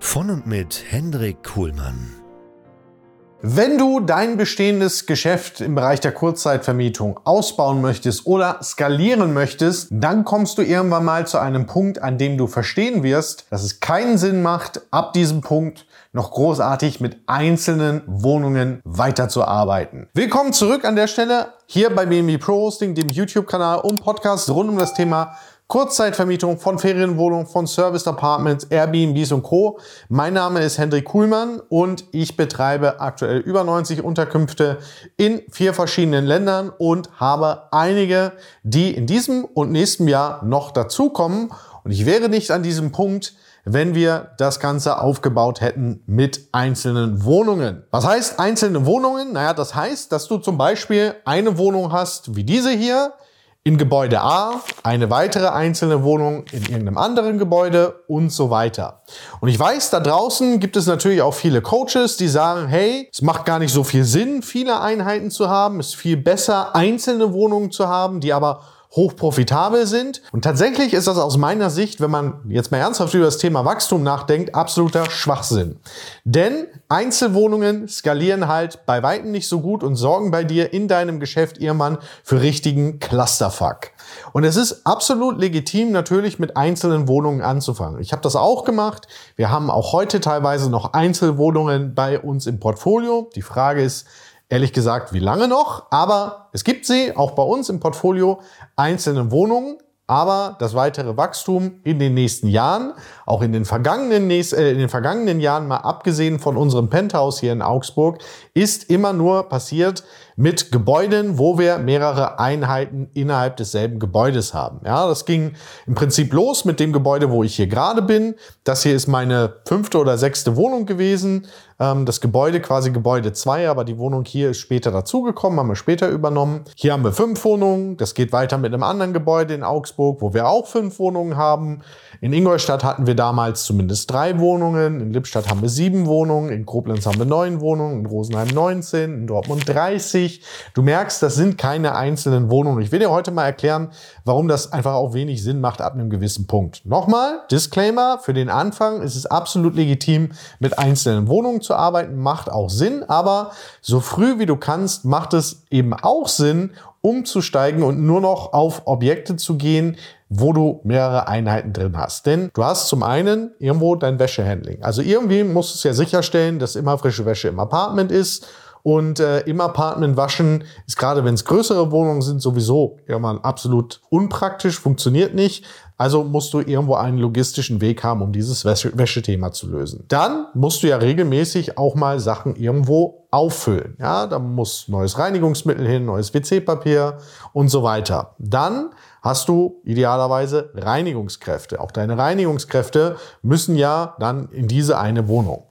Von und mit Hendrik Kuhlmann. Wenn du dein bestehendes Geschäft im Bereich der Kurzzeitvermietung ausbauen möchtest oder skalieren möchtest, dann kommst du irgendwann mal zu einem Punkt, an dem du verstehen wirst, dass es keinen Sinn macht, ab diesem Punkt noch großartig mit einzelnen Wohnungen weiterzuarbeiten. Willkommen zurück an der Stelle hier bei BMW Pro Hosting, dem YouTube-Kanal und Podcast rund um das Thema Kurzzeitvermietung von Ferienwohnungen, von Service Apartments, Airbnbs und Co. Mein Name ist Hendrik Kuhlmann und ich betreibe aktuell über 90 Unterkünfte in vier verschiedenen Ländern und habe einige, die in diesem und nächsten Jahr noch dazukommen. Und ich wäre nicht an diesem Punkt, wenn wir das Ganze aufgebaut hätten mit einzelnen Wohnungen. Was heißt einzelne Wohnungen? Naja, das heißt, dass du zum Beispiel eine Wohnung hast wie diese hier, in Gebäude A eine weitere einzelne Wohnung in irgendeinem anderen Gebäude und so weiter. Und ich weiß, da draußen gibt es natürlich auch viele Coaches, die sagen, hey, es macht gar nicht so viel Sinn, viele Einheiten zu haben, es ist viel besser, einzelne Wohnungen zu haben, die aber hochprofitabel sind. Und tatsächlich ist das aus meiner Sicht, wenn man jetzt mal ernsthaft über das Thema Wachstum nachdenkt, absoluter Schwachsinn. Denn Einzelwohnungen skalieren halt bei Weitem nicht so gut und sorgen bei dir in deinem Geschäft irgendwann für richtigen Clusterfuck. Und es ist absolut legitim, natürlich mit einzelnen Wohnungen anzufangen. Ich habe das auch gemacht. Wir haben auch heute teilweise noch Einzelwohnungen bei uns im Portfolio. Die Frage ist, ehrlich gesagt, wie lange noch, aber es gibt sie auch bei uns im Portfolio, einzelne Wohnungen, aber das weitere Wachstum in den nächsten Jahren, auch in den vergangenen, äh, in den vergangenen Jahren mal abgesehen von unserem Penthouse hier in Augsburg, ist immer nur passiert mit Gebäuden, wo wir mehrere Einheiten innerhalb desselben Gebäudes haben. Ja, das ging im Prinzip los mit dem Gebäude, wo ich hier gerade bin. Das hier ist meine fünfte oder sechste Wohnung gewesen. Ähm, das Gebäude quasi Gebäude 2, aber die Wohnung hier ist später dazugekommen, haben wir später übernommen. Hier haben wir fünf Wohnungen. Das geht weiter mit einem anderen Gebäude in Augsburg, wo wir auch fünf Wohnungen haben. In Ingolstadt hatten wir damals zumindest drei Wohnungen. In Lippstadt haben wir sieben Wohnungen. In Koblenz haben wir neun Wohnungen. In Rosenheim 19. In Dortmund 30. Du merkst, das sind keine einzelnen Wohnungen. Ich will dir heute mal erklären, warum das einfach auch wenig Sinn macht ab einem gewissen Punkt. Nochmal, Disclaimer, für den Anfang ist es absolut legitim, mit einzelnen Wohnungen zu arbeiten. Macht auch Sinn. Aber so früh wie du kannst, macht es eben auch Sinn, umzusteigen und nur noch auf Objekte zu gehen, wo du mehrere Einheiten drin hast. Denn du hast zum einen irgendwo dein Wäschehandling. Also irgendwie musst du es ja sicherstellen, dass immer frische Wäsche im Apartment ist. Und äh, im Apartment waschen ist gerade, wenn es größere Wohnungen sind, sowieso irgendwann absolut unpraktisch, funktioniert nicht. Also musst du irgendwo einen logistischen Weg haben, um dieses Wäschethema zu lösen. Dann musst du ja regelmäßig auch mal Sachen irgendwo auffüllen. Ja, da muss neues Reinigungsmittel hin, neues WC-Papier und so weiter. Dann hast du idealerweise Reinigungskräfte. Auch deine Reinigungskräfte müssen ja dann in diese eine Wohnung.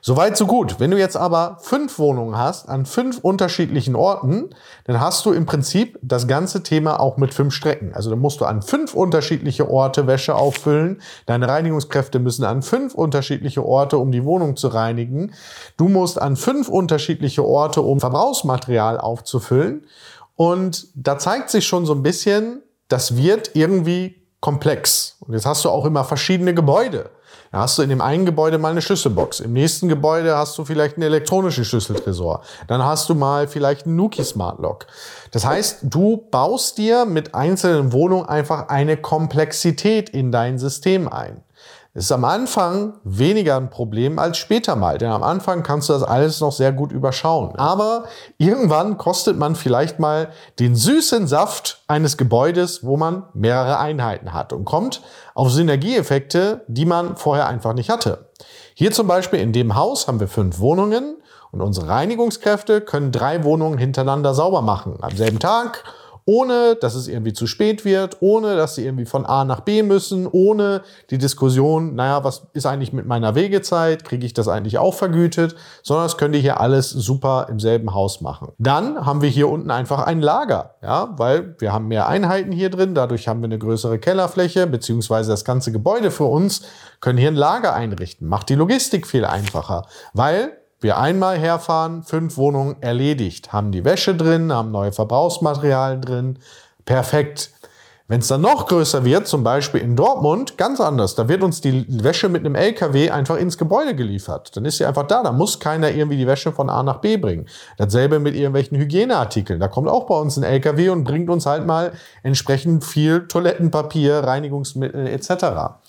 Soweit so gut. Wenn du jetzt aber fünf Wohnungen hast an fünf unterschiedlichen Orten, dann hast du im Prinzip das ganze Thema auch mit fünf Strecken. Also dann musst du an fünf unterschiedliche Orte Wäsche auffüllen. Deine Reinigungskräfte müssen an fünf unterschiedliche Orte, um die Wohnung zu reinigen. Du musst an fünf unterschiedliche Orte, um Verbrauchsmaterial aufzufüllen. Und da zeigt sich schon so ein bisschen, das wird irgendwie komplex. Und jetzt hast du auch immer verschiedene Gebäude. Da hast du in dem einen Gebäude mal eine Schlüsselbox. Im nächsten Gebäude hast du vielleicht einen elektronischen Schlüsseltresor. Dann hast du mal vielleicht einen Nuki Smart Lock. Das heißt, du baust dir mit einzelnen Wohnungen einfach eine Komplexität in dein System ein. Ist am Anfang weniger ein Problem als später mal, denn am Anfang kannst du das alles noch sehr gut überschauen. Aber irgendwann kostet man vielleicht mal den süßen Saft eines Gebäudes, wo man mehrere Einheiten hat und kommt auf Synergieeffekte, die man vorher einfach nicht hatte. Hier zum Beispiel in dem Haus haben wir fünf Wohnungen und unsere Reinigungskräfte können drei Wohnungen hintereinander sauber machen am selben Tag ohne dass es irgendwie zu spät wird, ohne dass sie irgendwie von A nach B müssen, ohne die Diskussion, naja, was ist eigentlich mit meiner Wegezeit, kriege ich das eigentlich auch vergütet, sondern das könnt ihr hier alles super im selben Haus machen. Dann haben wir hier unten einfach ein Lager, ja, weil wir haben mehr Einheiten hier drin, dadurch haben wir eine größere Kellerfläche, beziehungsweise das ganze Gebäude für uns können hier ein Lager einrichten, macht die Logistik viel einfacher, weil wir einmal herfahren, fünf Wohnungen erledigt, haben die Wäsche drin, haben neue Verbrauchsmaterialien drin, perfekt. Wenn es dann noch größer wird, zum Beispiel in Dortmund, ganz anders. Da wird uns die Wäsche mit einem LKW einfach ins Gebäude geliefert. Dann ist sie einfach da. Da muss keiner irgendwie die Wäsche von A nach B bringen. Dasselbe mit irgendwelchen Hygieneartikeln. Da kommt auch bei uns ein LKW und bringt uns halt mal entsprechend viel Toilettenpapier, Reinigungsmittel etc.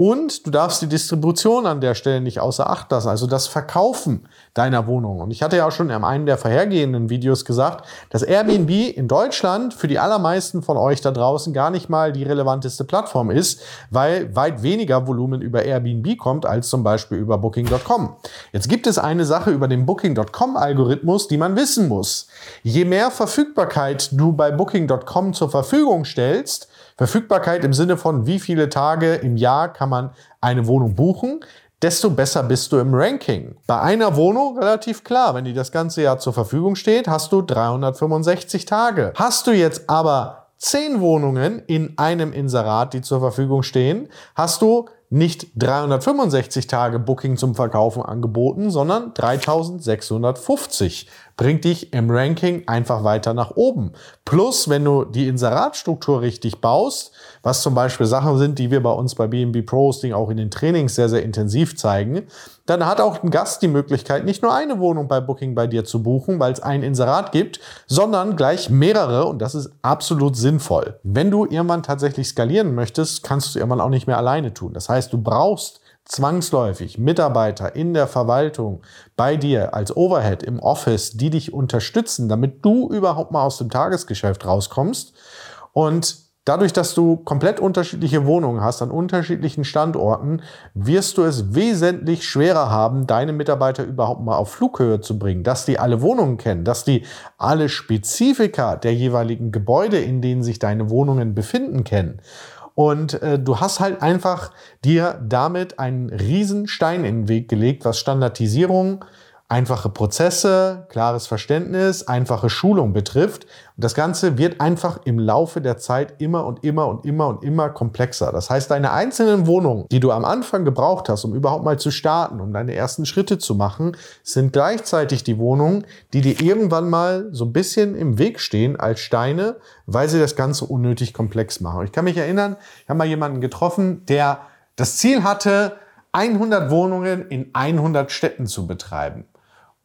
Und du darfst die Distribution an der Stelle nicht außer Acht lassen, also das Verkaufen deiner Wohnung. Und ich hatte ja auch schon in einem der vorhergehenden Videos gesagt, dass Airbnb in Deutschland für die allermeisten von euch da draußen gar nicht mal die relevanteste Plattform ist, weil weit weniger Volumen über Airbnb kommt als zum Beispiel über Booking.com. Jetzt gibt es eine Sache über den Booking.com-Algorithmus, die man wissen muss. Je mehr Verfügbarkeit du bei Booking.com zur Verfügung stellst, Verfügbarkeit im Sinne von, wie viele Tage im Jahr kann man eine Wohnung buchen, desto besser bist du im Ranking. Bei einer Wohnung relativ klar, wenn die das ganze Jahr zur Verfügung steht, hast du 365 Tage. Hast du jetzt aber 10 Wohnungen in einem Inserat, die zur Verfügung stehen, hast du nicht 365 Tage Booking zum Verkaufen angeboten, sondern 3650 bringt dich im Ranking einfach weiter nach oben. Plus, wenn du die Inseratstruktur richtig baust, was zum Beispiel Sachen sind, die wir bei uns bei BNB Pro Hosting auch in den Trainings sehr, sehr intensiv zeigen, dann hat auch ein Gast die Möglichkeit, nicht nur eine Wohnung bei Booking bei dir zu buchen, weil es ein Inserat gibt, sondern gleich mehrere und das ist absolut sinnvoll. Wenn du irgendwann tatsächlich skalieren möchtest, kannst du irgendwann auch nicht mehr alleine tun. Das heißt, du brauchst zwangsläufig Mitarbeiter in der Verwaltung bei dir als Overhead im Office, die dich unterstützen, damit du überhaupt mal aus dem Tagesgeschäft rauskommst. Und Dadurch, dass du komplett unterschiedliche Wohnungen hast an unterschiedlichen Standorten, wirst du es wesentlich schwerer haben, deine Mitarbeiter überhaupt mal auf Flughöhe zu bringen, dass die alle Wohnungen kennen, dass die alle Spezifika der jeweiligen Gebäude, in denen sich deine Wohnungen befinden, kennen. Und äh, du hast halt einfach dir damit einen riesen Stein in den Weg gelegt, was Standardisierung, einfache Prozesse, klares Verständnis, einfache Schulung betrifft. Und das Ganze wird einfach im Laufe der Zeit immer und immer und immer und immer komplexer. Das heißt, deine einzelnen Wohnungen, die du am Anfang gebraucht hast, um überhaupt mal zu starten, um deine ersten Schritte zu machen, sind gleichzeitig die Wohnungen, die dir irgendwann mal so ein bisschen im Weg stehen als Steine, weil sie das Ganze unnötig komplex machen. Ich kann mich erinnern, ich habe mal jemanden getroffen, der das Ziel hatte, 100 Wohnungen in 100 Städten zu betreiben.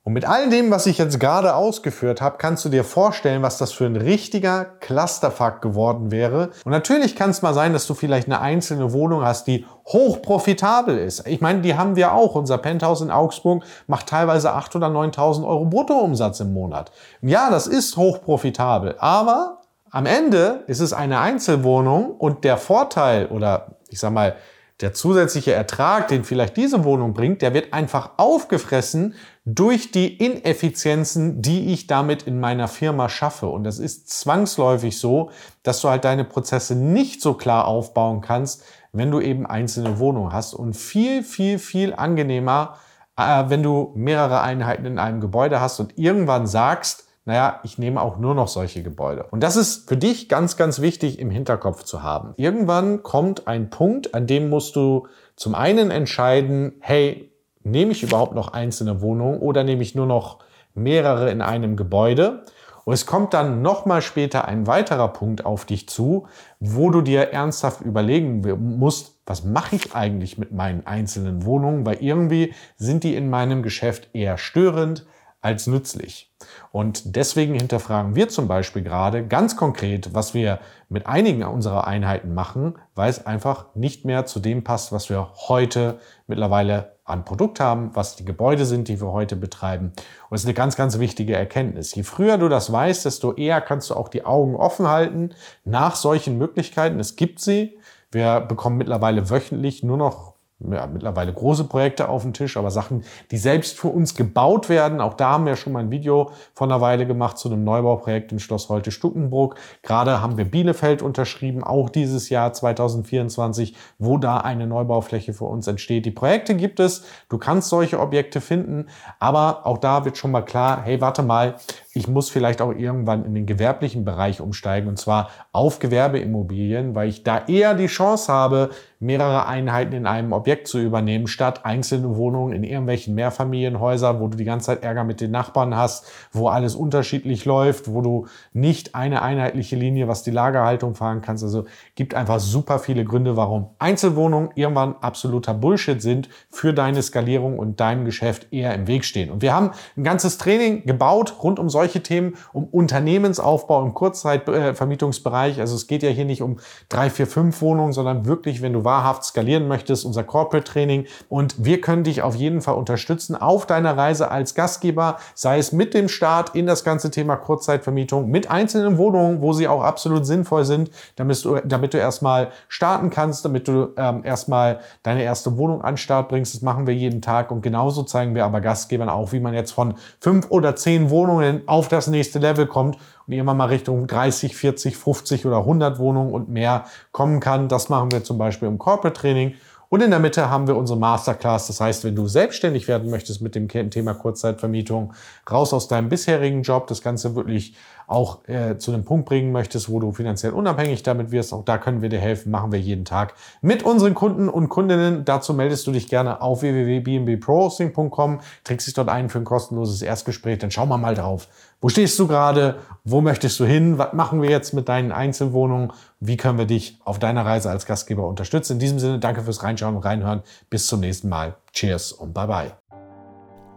Und mit all dem, was ich jetzt gerade ausgeführt habe, kannst du dir vorstellen, was das für ein richtiger Clusterfuck geworden wäre. Und natürlich kann es mal sein, dass du vielleicht eine einzelne Wohnung hast, die hoch profitabel ist. Ich meine, die haben wir auch. Unser Penthouse in Augsburg macht teilweise 8.000 oder 9.000 Euro Bruttoumsatz im Monat. Ja, das ist hoch profitabel. Aber am Ende ist es eine Einzelwohnung und der Vorteil oder ich sag mal, der zusätzliche Ertrag, den vielleicht diese Wohnung bringt, der wird einfach aufgefressen durch die Ineffizienzen, die ich damit in meiner Firma schaffe. Und das ist zwangsläufig so, dass du halt deine Prozesse nicht so klar aufbauen kannst, wenn du eben einzelne Wohnungen hast. Und viel, viel, viel angenehmer, äh, wenn du mehrere Einheiten in einem Gebäude hast und irgendwann sagst, naja, ich nehme auch nur noch solche Gebäude. Und das ist für dich ganz, ganz wichtig im Hinterkopf zu haben. Irgendwann kommt ein Punkt, an dem musst du zum einen entscheiden, hey, nehme ich überhaupt noch einzelne Wohnungen oder nehme ich nur noch mehrere in einem Gebäude? Und es kommt dann nochmal später ein weiterer Punkt auf dich zu, wo du dir ernsthaft überlegen musst, was mache ich eigentlich mit meinen einzelnen Wohnungen? Weil irgendwie sind die in meinem Geschäft eher störend, als nützlich. Und deswegen hinterfragen wir zum Beispiel gerade ganz konkret, was wir mit einigen unserer Einheiten machen, weil es einfach nicht mehr zu dem passt, was wir heute mittlerweile an Produkt haben, was die Gebäude sind, die wir heute betreiben. Und das ist eine ganz, ganz wichtige Erkenntnis. Je früher du das weißt, desto eher kannst du auch die Augen offen halten nach solchen Möglichkeiten. Es gibt sie. Wir bekommen mittlerweile wöchentlich nur noch ja, mittlerweile große Projekte auf dem Tisch, aber Sachen, die selbst für uns gebaut werden. Auch da haben wir schon mal ein Video von einer Weile gemacht zu einem Neubauprojekt in Schloss Holte Stuckenbruck. Gerade haben wir Bielefeld unterschrieben, auch dieses Jahr 2024, wo da eine Neubaufläche für uns entsteht. Die Projekte gibt es, du kannst solche Objekte finden, aber auch da wird schon mal klar, hey, warte mal, ich muss vielleicht auch irgendwann in den gewerblichen Bereich umsteigen und zwar auf Gewerbeimmobilien, weil ich da eher die Chance habe, mehrere Einheiten in einem Objekt zu übernehmen, statt einzelne Wohnungen in irgendwelchen Mehrfamilienhäusern, wo du die ganze Zeit Ärger mit den Nachbarn hast, wo alles unterschiedlich läuft, wo du nicht eine einheitliche Linie, was die Lagerhaltung fahren kannst. Also gibt einfach super viele Gründe, warum Einzelwohnungen irgendwann absoluter Bullshit sind für deine Skalierung und deinem Geschäft eher im Weg stehen. Und wir haben ein ganzes Training gebaut rund um solche Themen, um Unternehmensaufbau im Kurzzeitvermietungsbereich. Also es geht ja hier nicht um drei, vier, fünf Wohnungen, sondern wirklich, wenn du wahrhaft skalieren möchtest, unser Corporate Training. Und wir können dich auf jeden Fall unterstützen auf deiner Reise als Gastgeber, sei es mit dem Start in das ganze Thema Kurzzeitvermietung, mit einzelnen Wohnungen, wo sie auch absolut sinnvoll sind, damit du, damit du erstmal starten kannst, damit du ähm, erstmal deine erste Wohnung an Start bringst. Das machen wir jeden Tag und genauso zeigen wir aber Gastgebern auch, wie man jetzt von fünf oder zehn Wohnungen auf das nächste Level kommt und irgendwann mal Richtung 30, 40, 50 oder 100 Wohnungen und mehr kommen kann. Das machen wir zum Beispiel im Corporate Training. Und in der Mitte haben wir unsere Masterclass. Das heißt, wenn du selbstständig werden möchtest mit dem Thema Kurzzeitvermietung, raus aus deinem bisherigen Job, das Ganze wirklich auch äh, zu einem Punkt bringen möchtest, wo du finanziell unabhängig damit wirst, auch da können wir dir helfen, machen wir jeden Tag mit unseren Kunden und Kundinnen. Dazu meldest du dich gerne auf www.bnbprohosting.com, trägst dich dort ein für ein kostenloses Erstgespräch, dann schauen wir mal drauf. Wo stehst du gerade? Wo möchtest du hin? Was machen wir jetzt mit deinen Einzelwohnungen? Wie können wir dich auf deiner Reise als Gastgeber unterstützen? In diesem Sinne, danke fürs Reinschauen und Reinhören. Bis zum nächsten Mal. Cheers und bye bye.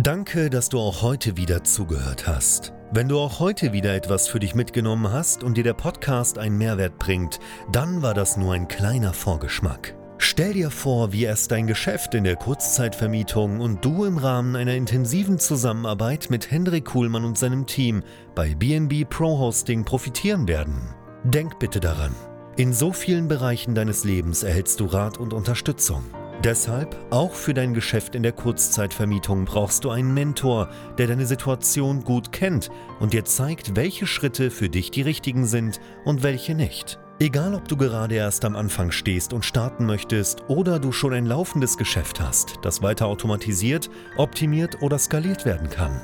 Danke, dass du auch heute wieder zugehört hast. Wenn du auch heute wieder etwas für dich mitgenommen hast und dir der Podcast einen Mehrwert bringt, dann war das nur ein kleiner Vorgeschmack. Stell dir vor, wie erst dein Geschäft in der Kurzzeitvermietung und du im Rahmen einer intensiven Zusammenarbeit mit Hendrik Kuhlmann und seinem Team bei BNB Pro Hosting profitieren werden. Denk bitte daran. In so vielen Bereichen deines Lebens erhältst du Rat und Unterstützung. Deshalb, auch für dein Geschäft in der Kurzzeitvermietung brauchst du einen Mentor, der deine Situation gut kennt und dir zeigt, welche Schritte für dich die richtigen sind und welche nicht. Egal, ob du gerade erst am Anfang stehst und starten möchtest oder du schon ein laufendes Geschäft hast, das weiter automatisiert, optimiert oder skaliert werden kann.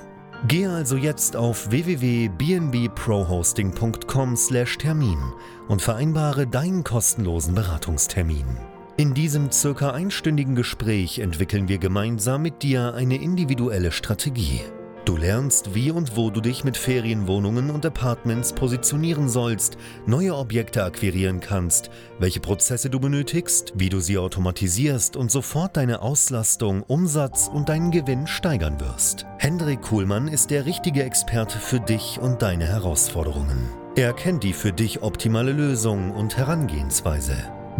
Gehe also jetzt auf www.bnbprohosting.com/termin und vereinbare deinen kostenlosen Beratungstermin. In diesem circa einstündigen Gespräch entwickeln wir gemeinsam mit dir eine individuelle Strategie. Du lernst, wie und wo du dich mit Ferienwohnungen und Apartments positionieren sollst, neue Objekte akquirieren kannst, welche Prozesse du benötigst, wie du sie automatisierst und sofort deine Auslastung, Umsatz und deinen Gewinn steigern wirst. Hendrik Kuhlmann ist der richtige Experte für dich und deine Herausforderungen. Er kennt die für dich optimale Lösung und Herangehensweise.